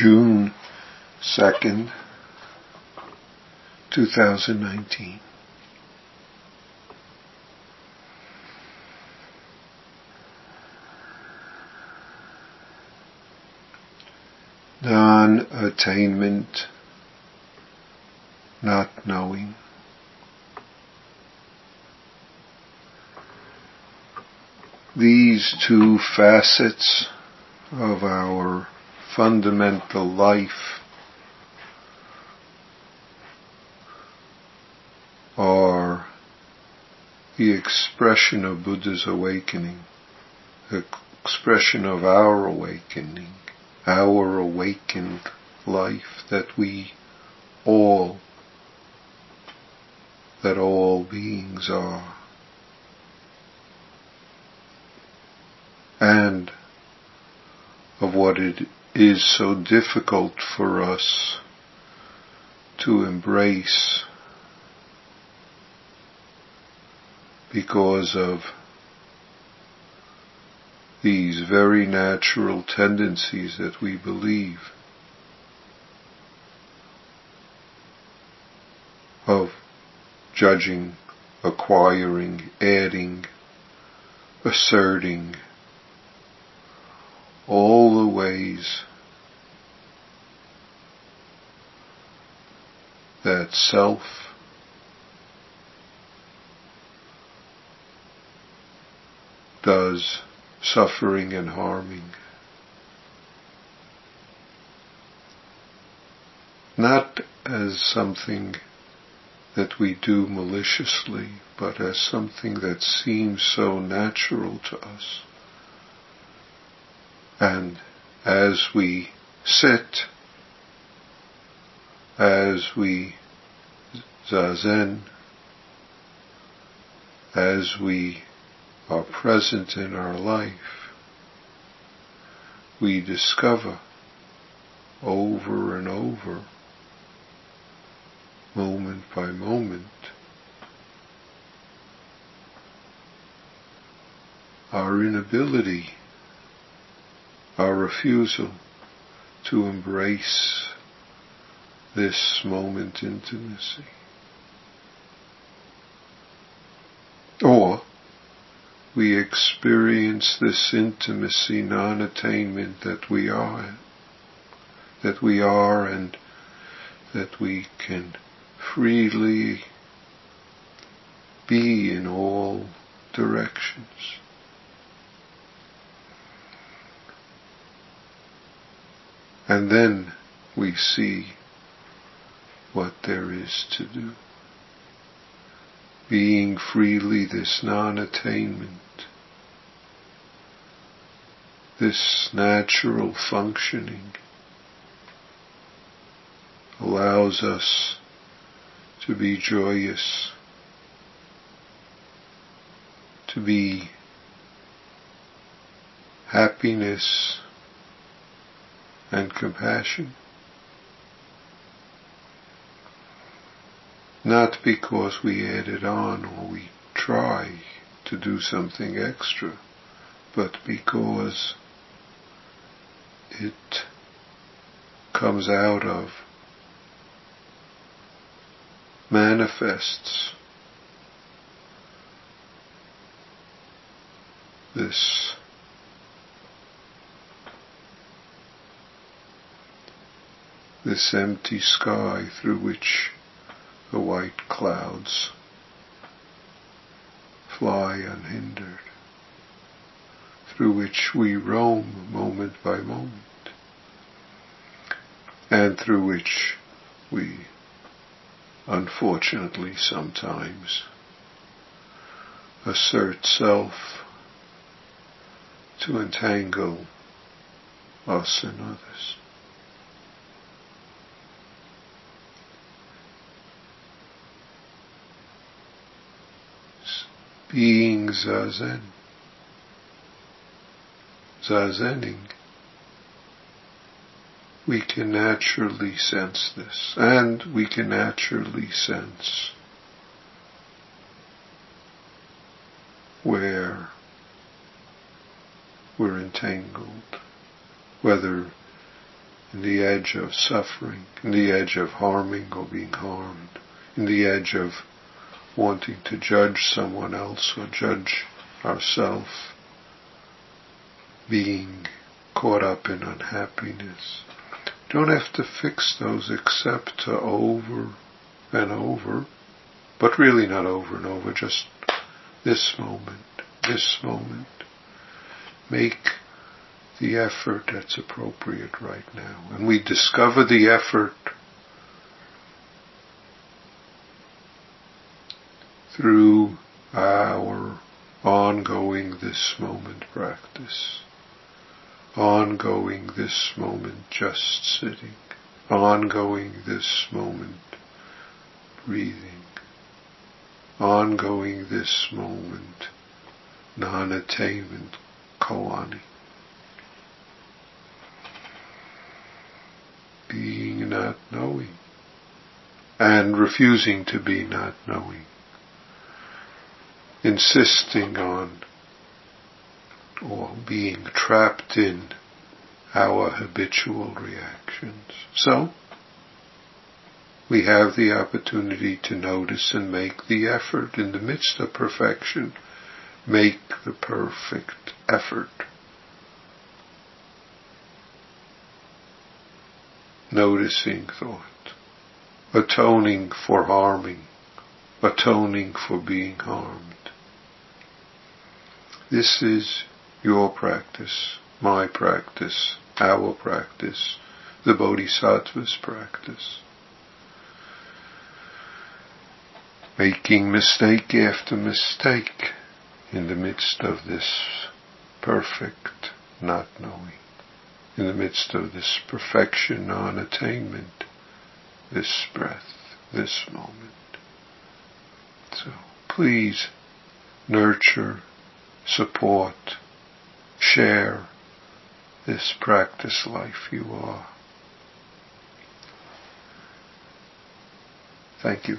June 2nd, 2019. Non-attainment, not knowing. These two facets of our fundamental life are the expression of Buddha's awakening, the expression of our awakening, our awakened life that we all, that all beings are. And of what it is so difficult for us to embrace because of these very natural tendencies that we believe of judging, acquiring, adding, asserting, all the ways that self does suffering and harming. Not as something that we do maliciously, but as something that seems so natural to us. And as we sit, as we zazen, as we are present in our life, we discover over and over, moment by moment, our inability our refusal to embrace this moment intimacy. Or we experience this intimacy non-attainment that we are, that we are and that we can freely be in all directions. And then we see what there is to do. Being freely this non-attainment, this natural functioning allows us to be joyous, to be happiness, and compassion. Not because we add it on or we try to do something extra, but because it comes out of, manifests this this empty sky through which the white clouds fly unhindered, through which we roam moment by moment, and through which we unfortunately sometimes assert self to entangle us and others. Being zazen, zazening, we can naturally sense this, and we can naturally sense where we're entangled, whether in the edge of suffering, in the edge of harming or being harmed, in the edge of wanting to judge someone else or judge ourselves, being caught up in unhappiness. Don't have to fix those except over and over, but really not over and over, just this moment, this moment. Make the effort that's appropriate right now. And we discover the effort through our ongoing this moment practice. Ongoing this moment just sitting. Ongoing this moment breathing. Ongoing this moment non-attainment koani. Being not knowing and refusing to be not knowing insisting on or being trapped in our habitual reactions. So, we have the opportunity to notice and make the effort in the midst of perfection. Make the perfect effort. Noticing thought. Atoning for harming. Atoning for being harmed. This is your practice, my practice, our practice, the Bodhisattva's practice. Making mistake after mistake in the midst of this perfect not knowing, in the midst of this perfection non-attainment, this breath, this moment. So please nurture support, share this practice life you are. Thank you.